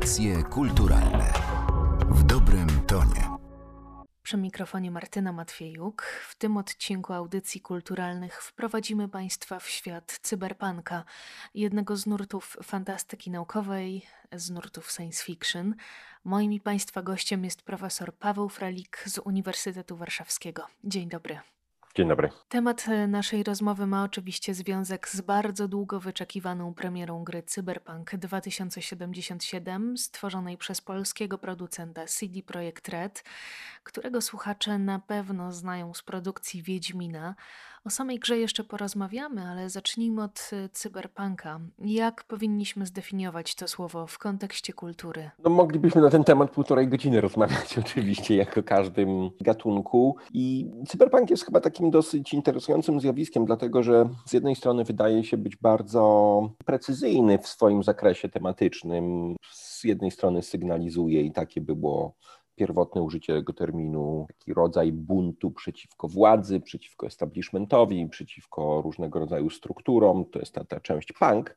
Audycje kulturalne w dobrym tonie. Przy mikrofonie Martyna Matwiejuk. W tym odcinku audycji kulturalnych wprowadzimy Państwa w świat cyberpunka, jednego z nurtów fantastyki naukowej, z nurtów science fiction. Moim i Państwa gościem jest profesor Paweł Fralik z Uniwersytetu Warszawskiego. Dzień dobry. Dzień dobry. Temat e, naszej rozmowy ma oczywiście związek z bardzo długo wyczekiwaną premierą gry Cyberpunk 2077, stworzonej przez polskiego producenta CD Projekt Red, którego słuchacze na pewno znają z produkcji Wiedźmina. O samej grze jeszcze porozmawiamy, ale zacznijmy od e, cyberpunka. Jak powinniśmy zdefiniować to słowo w kontekście kultury? No, moglibyśmy na ten temat półtorej godziny rozmawiać, oczywiście, jak o każdym gatunku. I cyberpunk jest chyba takim dosyć interesującym zjawiskiem, dlatego że z jednej strony wydaje się być bardzo precyzyjny w swoim zakresie tematycznym. Z jednej strony sygnalizuje i takie było pierwotne użycie tego terminu, taki rodzaj buntu przeciwko władzy, przeciwko establishmentowi, przeciwko różnego rodzaju strukturom, to jest ta, ta część punk.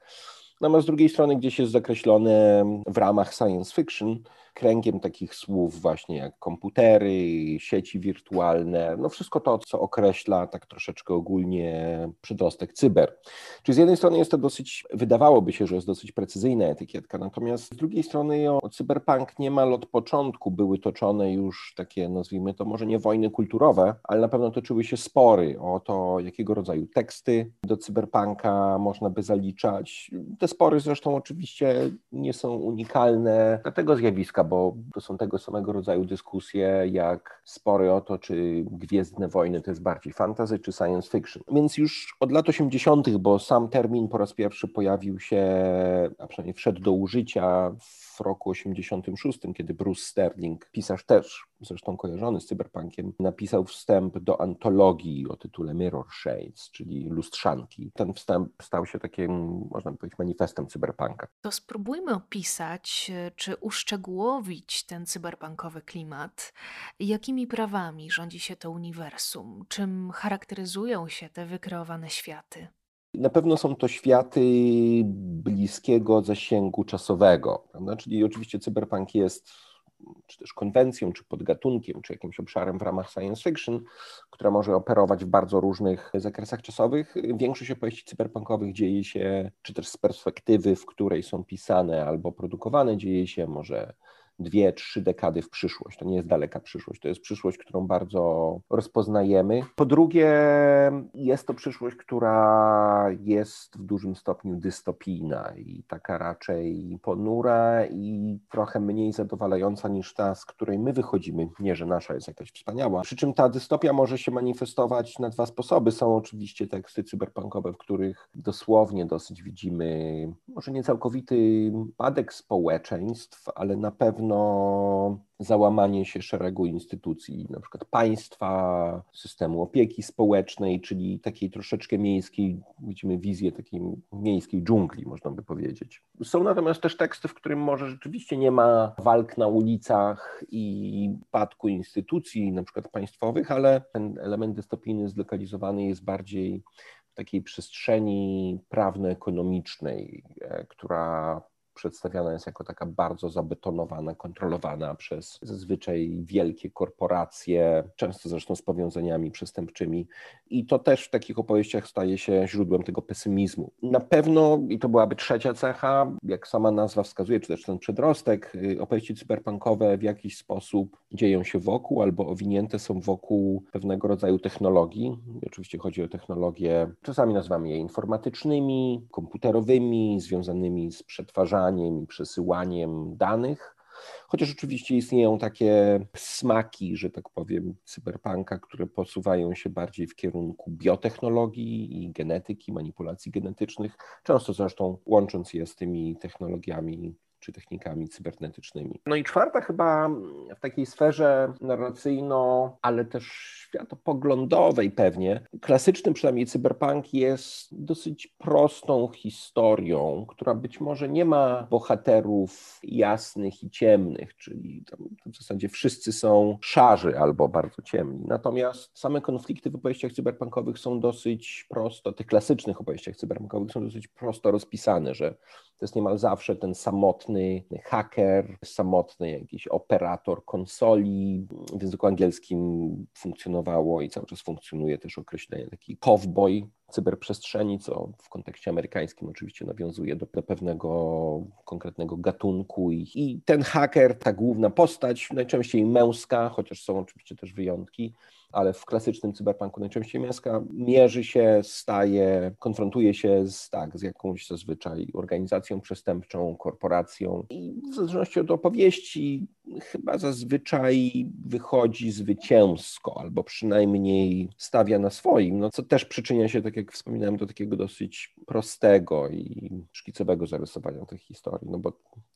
Natomiast z drugiej strony gdzieś jest zakreślone w ramach science fiction kręgiem takich słów właśnie jak komputery, sieci wirtualne, no wszystko to, co określa tak troszeczkę ogólnie przedrostek cyber. Czyli z jednej strony jest to dosyć, wydawałoby się, że jest dosyć precyzyjna etykietka, natomiast z drugiej strony o cyberpunk niemal od początku były toczone już takie, nazwijmy to może nie wojny kulturowe, ale na pewno toczyły się spory o to, jakiego rodzaju teksty do cyberpunka można by zaliczać. Te spory zresztą oczywiście nie są unikalne dla tego bo to są tego samego rodzaju dyskusje jak spory o to, czy Gwiezdne Wojny to jest bardziej fantasy czy science fiction. Więc już od lat 80., bo sam termin po raz pierwszy pojawił się, a przynajmniej wszedł do użycia w roku 86, kiedy Bruce Sterling, pisarz też zresztą kojarzony z cyberpunkiem, napisał wstęp do antologii o tytule Mirror Shades, czyli lustrzanki. Ten wstęp stał się takim, można powiedzieć, manifestem cyberpunka. To spróbujmy opisać, czy uszczegółowić ten cyberpunkowy klimat. Jakimi prawami rządzi się to uniwersum? Czym charakteryzują się te wykreowane światy? Na pewno są to światy bliskiego zasięgu czasowego, prawda? czyli oczywiście cyberpunk jest czy też konwencją, czy podgatunkiem, czy jakimś obszarem w ramach science fiction, która może operować w bardzo różnych zakresach czasowych. Większość opowieści cyberpunkowych dzieje się, czy też z perspektywy, w której są pisane albo produkowane, dzieje się może dwie, trzy dekady w przyszłość. To nie jest daleka przyszłość, to jest przyszłość, którą bardzo rozpoznajemy. Po drugie, jest to przyszłość, która jest w dużym stopniu dystopijna i taka raczej ponura i trochę mniej zadowalająca niż ta, z której my wychodzimy. Nie, że nasza jest jakaś wspaniała. Przy czym ta dystopia może się manifestować na dwa sposoby. Są oczywiście teksty cyberpunkowe, w których dosłownie dosyć widzimy, może nie całkowity padek społeczeństw, ale na pewno pewno załamanie się szeregu instytucji, na przykład państwa, systemu opieki społecznej, czyli takiej troszeczkę miejskiej, widzimy wizję takiej miejskiej dżungli, można by powiedzieć. Są natomiast też teksty, w którym może rzeczywiście nie ma walk na ulicach i padku instytucji, na przykład państwowych, ale ten element dystopijny zlokalizowany jest bardziej w takiej przestrzeni prawno-ekonomicznej, e, która przedstawiana jest jako taka bardzo zabetonowana, kontrolowana przez zazwyczaj wielkie korporacje, często zresztą z powiązaniami przestępczymi. I to też w takich opowieściach staje się źródłem tego pesymizmu. Na pewno, i to byłaby trzecia cecha, jak sama nazwa wskazuje, czy też ten przedrostek, y, opowieści cyberpunkowe w jakiś sposób dzieją się wokół albo owinięte są wokół pewnego rodzaju technologii. Oczywiście chodzi o technologie, czasami nazywamy je informatycznymi, komputerowymi, związanymi z przetwarzaniem, i przesyłaniem danych. Chociaż oczywiście istnieją takie smaki, że tak powiem, cyberpunka, które posuwają się bardziej w kierunku biotechnologii i genetyki, manipulacji genetycznych, często zresztą łącząc je z tymi technologiami czy technikami cybernetycznymi. No i czwarta chyba w takiej sferze narracyjno, ale też światopoglądowej pewnie, klasyczny przynajmniej cyberpunk jest dosyć prostą historią, która być może nie ma bohaterów jasnych i ciemnych, czyli w zasadzie wszyscy są szarzy albo bardzo ciemni. Natomiast same konflikty w opowieściach cyberpunkowych są dosyć prosto, tych klasycznych opowieściach cyberpunkowych są dosyć prosto rozpisane, że To jest niemal zawsze ten samotny haker, samotny jakiś operator konsoli. W języku angielskim funkcjonowało i cały czas funkcjonuje też określenie taki cowboy, cyberprzestrzeni, co w kontekście amerykańskim oczywiście nawiązuje do, pewnego konkretnego gatunku. I, I, ten haker, ta główna postać, najczęściej męska, chociaż są oczywiście też wyjątki, ale w klasycznym cyberpunku najczęściej męska, mierzy się, staje, konfrontuje się z, tak, z jakąś zazwyczaj organizacją przestępczą, korporacją i w zależności od opowieści chyba zazwyczaj wychodzi zwycięsko, albo przynajmniej stawia na swoim, no co też przyczynia się, tak jak wspominałem, do takiego dosyć prostego i szkicowego zarysowania tych historii, no bo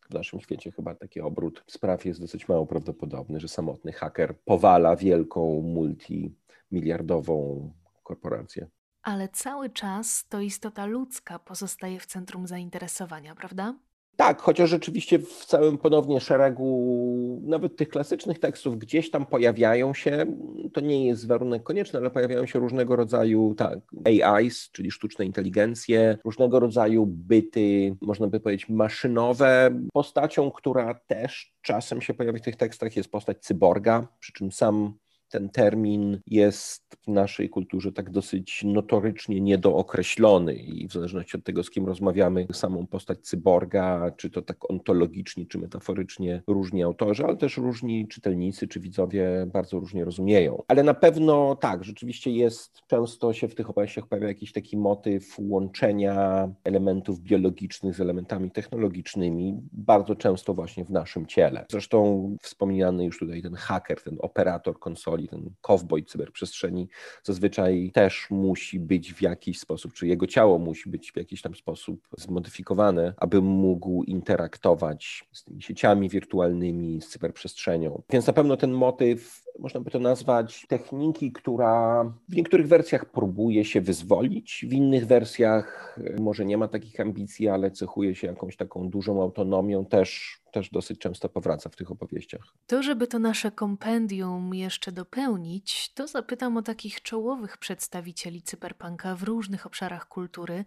w naszym świecie chyba taki obrót spraw jest dosyć mało prawdopodobny, że samotny haker powala wielką multimiliardową korporację. Ale cały czas to istota ludzka pozostaje w centrum zainteresowania, prawda? Tak, chociaż rzeczywiście w całym ponownie szeregu nawet tych klasycznych tekstów gdzieś tam pojawiają się, to nie jest warunek konieczny, ale pojawiają się różnego rodzaju tak, AIs, czyli sztuczne inteligencje, różnego rodzaju byty, można by powiedzieć maszynowe. Postacią, która też czasem się pojawi w tych tekstach jest postać cyborga, przy czym sam ten termin jest w naszej kulturze tak dosyć notorycznie niedookreślony i w zależności od tego, z kim rozmawiamy, samą postać cyborga, czy to tak ontologicznie, czy metaforycznie różni autorzy, ale też różni czytelnicy czy widzowie bardzo różnie rozumieją. Ale na pewno tak, rzeczywiście jest, często się w tych opowieściach pojawia jakiś taki motyw łączenia elementów biologicznych z elementami technologicznymi, bardzo często właśnie w naszym ciele. Zresztą wspomniany już tutaj ten haker, ten operator konsoli, roli, ten cowboy cyberprzestrzeni, zazwyczaj też musi być w jakiś sposób, czy jego ciało musi być w jakiś tam sposób zmodyfikowane, aby mógł interaktować z tymi sieciami wirtualnymi, z cyberprzestrzenią. Więc na pewno ten motyw można by to nazwać, techniki, która w niektórych wersjach próbuje się wyzwolić, w innych wersjach e, może nie ma takich ambicji, ale cechuje się jakąś taką dużą autonomią, też, też dosyć często powraca w tych opowieściach. To, żeby to nasze kompendium jeszcze dopełnić, to zapytam o takich czołowych przedstawicieli cyberpunka w różnych obszarach kultury,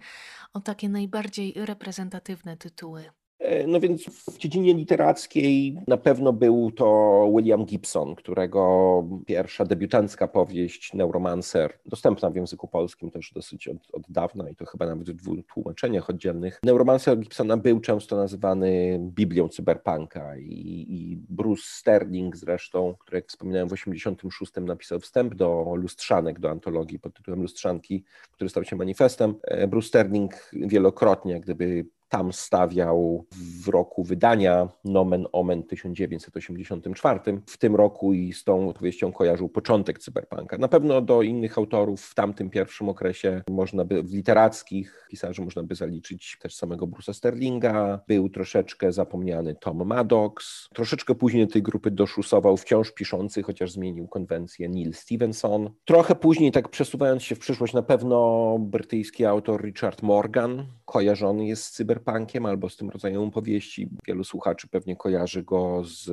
o takie najbardziej reprezentatywne tytuły. E, no więc w dziedzinie literackiej na pewno był to William Gibson, którego pierwsza debiutancka powieść Neuromancer, dostępna w języku polskim też dosyć od, od dawna i to chyba nawet w dwóch tłumaczeniach oddzielnych. Neuromancer Gibsona był często nazywany Biblią cyberpunka i, i Bruce Sterling zresztą, który jak wspominałem w 86 napisał wstęp do Lustrzanek, do antologii pod tytułem Lustrzanki, który stał się manifestem. E, Bruce Sterling wielokrotnie, gdyby tam stawiał w roku wydania Nomen Omen 1984. W tym roku i z tą opowieścią kojarzył początek cyberpunka. Na pewno do innych autorów w tamtym pierwszym okresie można by, w literackich pisarzy można by zaliczyć też samego Bruce'a Sterlinga. Był troszeczkę zapomniany Tom Maddox. Troszeczkę później tej grupy doszusował wciąż piszący, chociaż zmienił konwencję Neil Stevenson. Trochę później, tak przesuwając się w przyszłość, na pewno brytyjski autor Richard Morgan, kojarzony jest z cyberpunkiem albo z tym rodzajem opowieści. Wielu słuchaczy pewnie kojarzy go z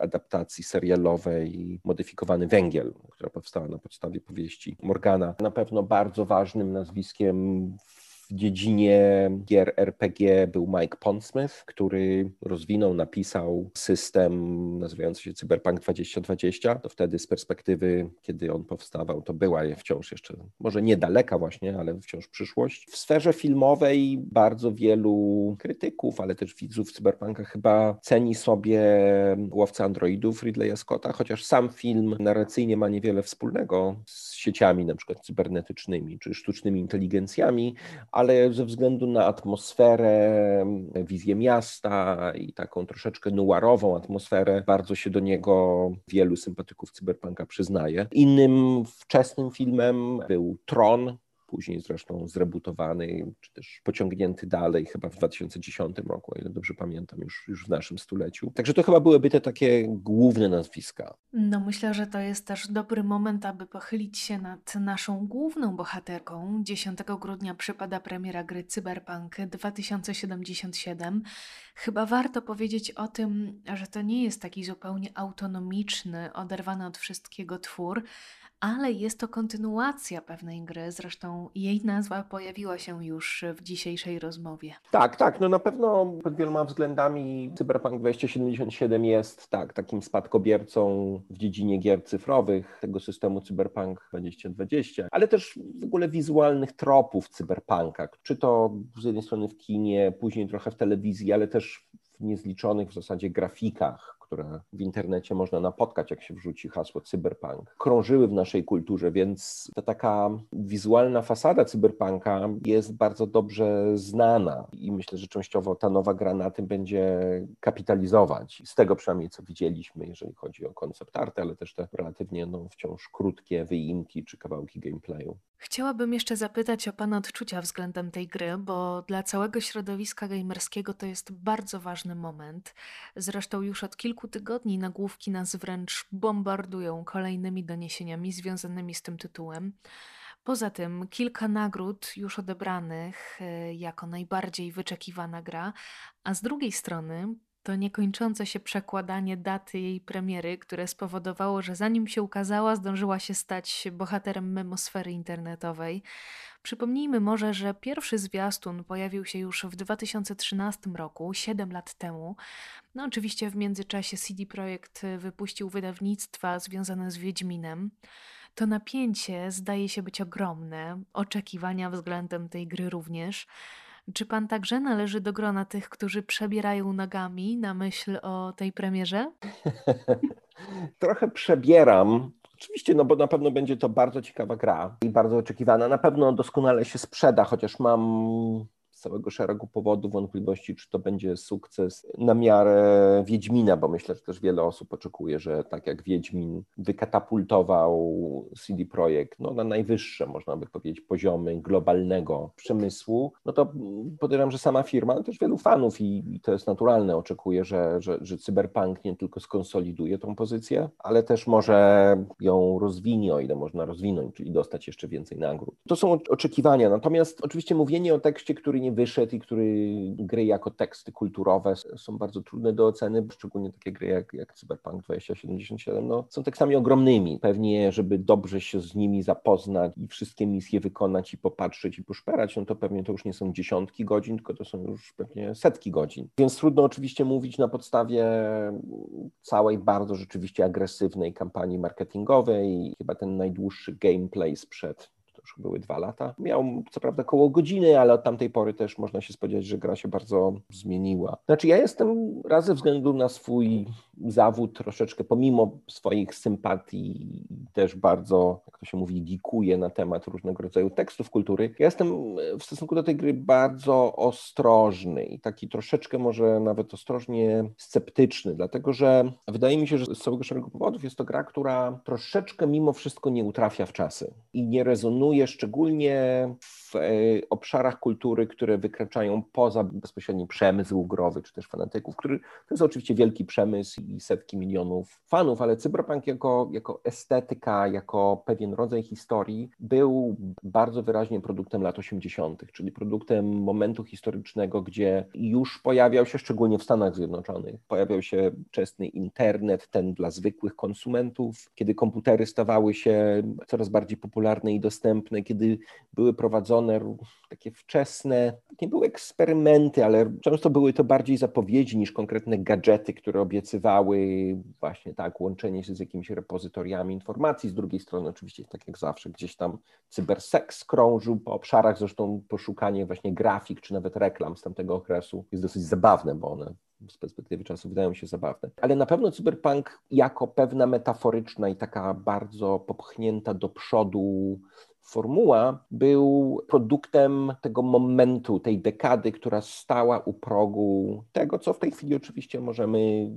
adaptacji serialowej Modyfikowany Węgiel, która powstała na podstawie powieści Morgana. Na pewno bardzo ważnym nazwiskiem w w dziedzinie gier RPG był Mike Pondsmith, który rozwinął, napisał system nazywający się Cyberpunk 2020. To wtedy z perspektywy, kiedy on powstawał, to była wciąż jeszcze, może niedaleka właśnie, ale wciąż przyszłość. W sferze filmowej bardzo wielu krytyków, ale też widzów Cyberpunka chyba ceni sobie Łowca Androidów Ridleya Scotta, chociaż sam film narracyjnie ma niewiele wspólnego z sieciami na przykład cybernetycznymi czy sztucznymi inteligencjami, ale ze względu na atmosferę, wizję miasta i taką troszeczkę nuarową atmosferę, bardzo się do niego wielu sympatyków cyberpunka przyznaje. Innym wczesnym filmem był Tron, później zresztą zrebutowany, czy też pociągnięty dalej, chyba w 2010 roku, o ile dobrze pamiętam, już, już w naszym stuleciu. Także to chyba byłyby te takie główne nazwiska. No myślę, że to jest też dobry moment, aby pochylić się nad naszą główną bohaterką. 10 grudnia przypada premiera gry Cyberpunk 2077. Chyba warto powiedzieć o tym, że to nie jest taki zupełnie autonomiczny, oderwany od wszystkiego twór, ale jest to kontynuacja pewnej gry. Zresztą jej nazwa pojawiła się już w dzisiejszej rozmowie. Tak, tak. No na pewno pod wieloma względami Cyberpunk 2077 jest tak, takim spadkobiercą w dziedzinie gier cyfrowych tego systemu Cyberpunk 2020, ale też w ogóle wizualnych tropów cyberpunka. Czy to z jednej strony w kinie, później trochę w telewizji, ale też w niezliczonych w zasadzie grafikach, które w internecie można napotkać, jak się wrzuci hasło cyberpunk, krążyły w naszej kulturze, więc ta taka wizualna fasada cyberpunka jest bardzo dobrze znana i myślę, że częściowo ta nowa gra na tym będzie kapitalizować. Z tego przynajmniej, co widzieliśmy, jeżeli chodzi o koncept arty, ale też te relatywnie no, wciąż krótkie wyimki czy kawałki gameplayu. Chciałabym jeszcze zapytać o Pana odczucia względem tej gry, bo dla całego środowiska gamerskiego to jest bardzo ważny moment. Zresztą już od kilku tygodni nagłówki nas wręcz bombardują kolejnymi doniesieniami związanymi z tym tytułem. Poza tym kilka nagród już odebranych e, jako najbardziej wyczekiwana gra, a z drugiej strony to niekończące się przekładanie daty jej premiery, które spowodowało, że zanim się ukazała, zdążyła się stać bohaterem memosfery internetowej. Przypomnijmy może, że pierwszy zwiastun pojawił się już w 2013 roku, 7 lat temu. No oczywiście w międzyczasie CD Projekt wypuścił wydawnictwa związane z Wiedźminem. To napięcie zdaje się być ogromne, oczekiwania względem tej gry również. Czy pan także należy do grona tych, którzy przebierają nogami na myśl o tej premierze? Trochę przebieram. Oczywiście, no bo na pewno będzie to bardzo ciekawa gra i bardzo oczekiwana. Na pewno doskonale się sprzeda, chociaż mam całego szeregu powodów wątpliwości, czy to będzie sukces na miarę Wiedźmina, bo myślę, że też wiele osób oczekuje, że tak jak Wiedźmin wykatapultował CD Projekt no, na najwyższe, można by powiedzieć, poziomy globalnego przemysłu, no to podejrzewam, że sama firma, ale też wielu fanów i, i to jest naturalne, oczekuje, że, że, że Cyberpunk nie tylko skonsoliduje tą pozycję, ale też może ją rozwinie, o ile można rozwinąć, czyli dostać jeszcze więcej nagród. To są oczekiwania, natomiast oczywiście mówienie o tekście, który nie wyszedł i który gry jako teksty kulturowe są bardzo trudne do oceny, szczególnie takie gry jak, jak Cyberpunk 2077, no, są tekstami ogromnymi. Pewnie, żeby dobrze się z nimi zapoznać i wszystkie misje wykonać i popatrzeć i poszperać, no to pewnie to już nie są dziesiątki godzin, tylko to są już pewnie setki godzin. Więc trudno oczywiście mówić na podstawie całej bardzo rzeczywiście agresywnej kampanii marketingowej. Chyba ten najdłuższy gameplay sprzed już były dwa lata. Miał co prawda koło godziny, ale od tamtej pory też można się spodziewać, że gra się bardzo zmieniła. Znaczy ja jestem raz ze względu na swój zawód troszeczkę, pomimo swoich sympatii też bardzo, jak to się mówi, gikuję na temat różnego rodzaju tekstów kultury. Ja jestem w stosunku do tej gry bardzo ostrożny i taki troszeczkę może nawet ostrożnie sceptyczny, dlatego że wydaje mi się, że z całego szeregu powodów jest to gra, która troszeczkę mimo wszystko nie utrafia w czasy i nie rezonuje szczególnie w e, obszarach kultury, które wykraczają poza bezpośredni przemysł growy, czy też fanatyków, który to jest oczywiście wielki przemysł i setki milionów fanów, ale cyberpunk jako, jako estetyka, jako pewien rodzaj historii był bardzo wyraźnie produktem lat 80., czyli produktem momentu historycznego, gdzie już pojawiał się, szczególnie w Stanach Zjednoczonych, pojawiał się wczesny internet, ten dla zwykłych konsumentów, kiedy komputery stawały się coraz bardziej popularne i dostępne, kiedy były prowadzone takie wczesne, nie były eksperymenty, ale często były to bardziej zapowiedzi niż konkretne gadżety, które obiecywały właśnie tak, łączenie się z jakimiś repozytoriami informacji. Z drugiej strony, oczywiście, tak jak zawsze, gdzieś tam cyberseks krążył po obszarach, zresztą poszukanie właśnie grafik czy nawet reklam z tamtego okresu jest dosyć zabawne, bo one z perspektywy czasu wydają się zabawne. Ale na pewno cyberpunk jako pewna metaforyczna i taka bardzo popchnięta do przodu formuła był produktem tego momentu, tej dekady, która stała u progu tego, co w tej chwili oczywiście możemy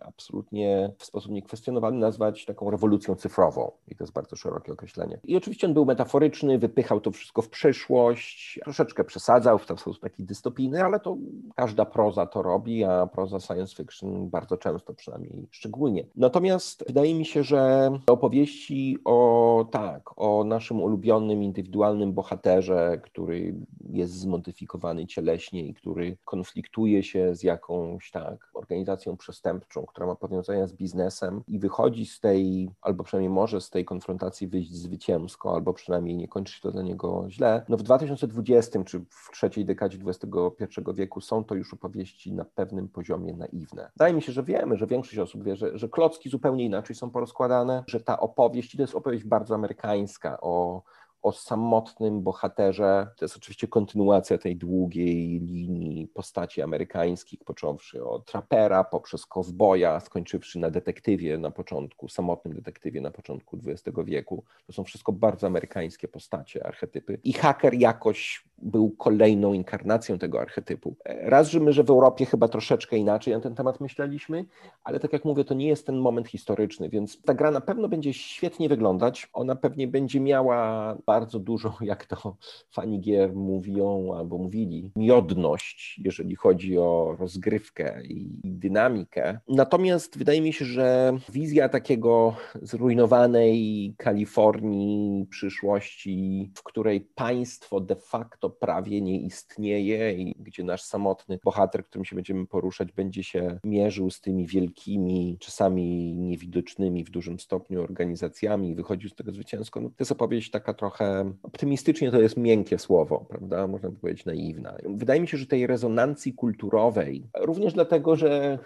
absolutnie w sposób niekwestionowany nazwać taką rewolucją cyfrową. I to jest bardzo szerokie określenie. I oczywiście on był metaforyczny, wypychał to wszystko w przyszłość, troszeczkę przesadzał w sposób taki dystopijny, ale to każda proza to robi, a proza science fiction bardzo często przynajmniej szczególnie. Natomiast wydaje mi się, że opowieści o tak, o naszym ulubionym, indywidualnym bohaterze, który jest zmodyfikowany cieleśnie i który konfliktuje się z jakąś tak organizacją przestępczą, twórczą, która ma powiązania z biznesem i wychodzi z tej, albo przynajmniej może z tej konfrontacji wyjść zwycięsko, albo przynajmniej nie kończy się to dla niego źle, no w 2020 czy w trzeciej dekadzie XXI wieku są to już opowieści na pewnym poziomie naiwne. Wydaje mi się, że wiemy, że większość osób wie, że, że klocki zupełnie inaczej są porozkładane, że ta opowieść, i to jest opowieść bardzo amerykańska o o samotnym bohaterze. To jest oczywiście kontynuacja tej długiej linii postaci amerykańskich, począwszy od trapera, poprzez kowboja, skończywszy na detektywie na początku, samotnym detektywie na początku XX wieku. To są wszystko bardzo amerykańskie postacie, archetypy. I haker jakoś był kolejną inkarnacją tego archetypu. Raz, że my, że w Europie chyba troszeczkę inaczej na ten temat myśleliśmy, ale tak jak mówię, to nie jest ten moment historyczny, więc ta gra na pewno będzie świetnie wyglądać. Ona pewnie będzie miała bardzo dużo, jak to fani gier mówią albo mówili, miodność, jeżeli chodzi o rozgrywkę i dynamikę. Natomiast wydaje mi się, że wizja takiego zrujnowanej Kalifornii przyszłości, w której państwo de facto prawie nie istnieje i gdzie nasz samotny bohater, którym się będziemy poruszać, będzie się mierzył z tymi wielkimi, czasami niewidocznymi w dużym stopniu organizacjami i wychodził z tego zwycięsko. No, to jest opowieść taka trochę optymistycznie to jest miękkie słowo, prawda? Można powiedzieć naiwna. Wydaje mi się, że tej rezonancji kulturowej, również dlatego, że,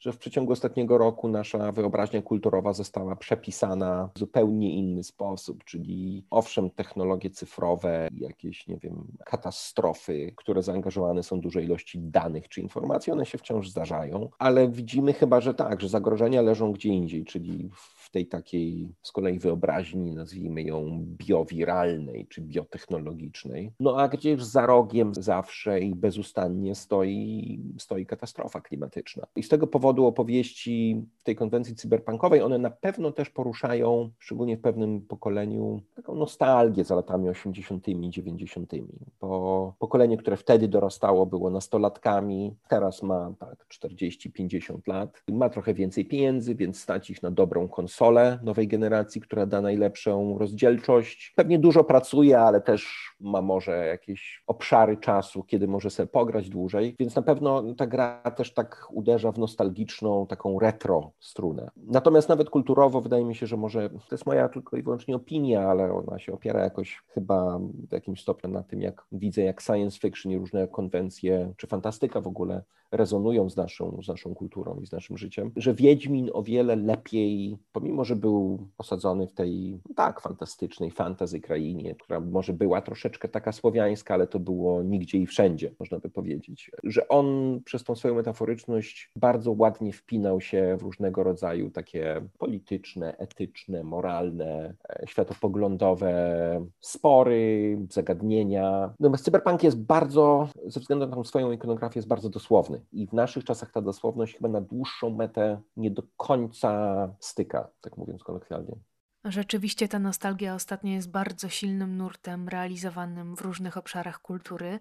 że w przeciągu ostatniego roku nasza wyobraźnia kulturowa została przepisana w zupełnie inny sposób, czyli owszem, technologie cyfrowe, jakieś, nie wiem, katastrofy, które zaangażowane są duże ilości danych czy informacji, one się wciąż zdarzają, ale widzimy chyba, że tak, że zagrożenia leżą gdzie indziej, czyli w tej takiej z kolei wyobraźni, nazwijmy ją biowiralnej czy biotechnologicznej. No a gdzieś za rogiem zawsze i bezustannie stoi, stoi katastrofa klimatyczna. I z tego powodu opowieści tej konwencji cyberpunkowej, one na pewno też poruszają, szczególnie w pewnym pokoleniu, taką nostalgię za latami 80., 90., bo pokolenie, które wtedy dorastało, było nastolatkami, teraz ma tak 40-50 lat, ma trochę więcej pieniędzy, więc stać ich na dobrą konsolę nowej generacji, która da najlepszą rozdzielczość. Pewnie dużo pracuje, ale też ma może jakieś obszary czasu, kiedy może sobie pograć dłużej, więc na pewno ta gra też tak uderza w nostalgiczną, taką retro strunę. Natomiast nawet kulturowo wydaje mi się, że może, to jest moja tylko i wyłącznie opinia, ale ona się opiera jakoś chyba w jakimś stopniu na tym, jak widzę, jak science fiction i różne konwencje, czy fantastyka w ogóle rezonują z naszą, z naszą kulturą i z naszym życiem, że Wiedźmin o wiele lepiej, pomimo, że był osadzony w tej tak fantastycznej fantasy krainie, która może była troszeczkę taka słowiańska, ale to było nigdzie i wszędzie, można by powiedzieć, że on przez tą swoją metaforyczność bardzo ładnie wpinał się w różnego rodzaju takie polityczne, etyczne, moralne, e, światopoglądowe spory, zagadnienia. Natomiast cyberpunk jest bardzo, ze względu na tą swoją ikonografię, jest bardzo dosłowny i w naszych czasach ta dosłowność chyba na dłuższą metę nie do końca styka, tak mówiąc kolokwialnie. Rzeczywiście ta nostalgia ostatnio jest bardzo silnym nurtem realizowanym w różnych obszarach kultury.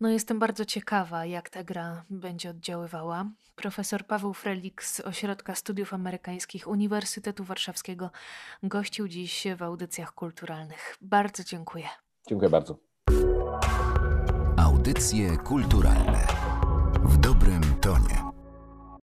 No jestem bardzo ciekawa, jak ta gra będzie oddziaływała. Profesor Paweł Frelik z Ośrodka Studiów Amerykańskich Uniwersytetu Warszawskiego gościł dziś w audycjach kulturalnych. Bardzo dziękuję. Dziękuję bardzo. Audycje kulturalne w dobrym tonie.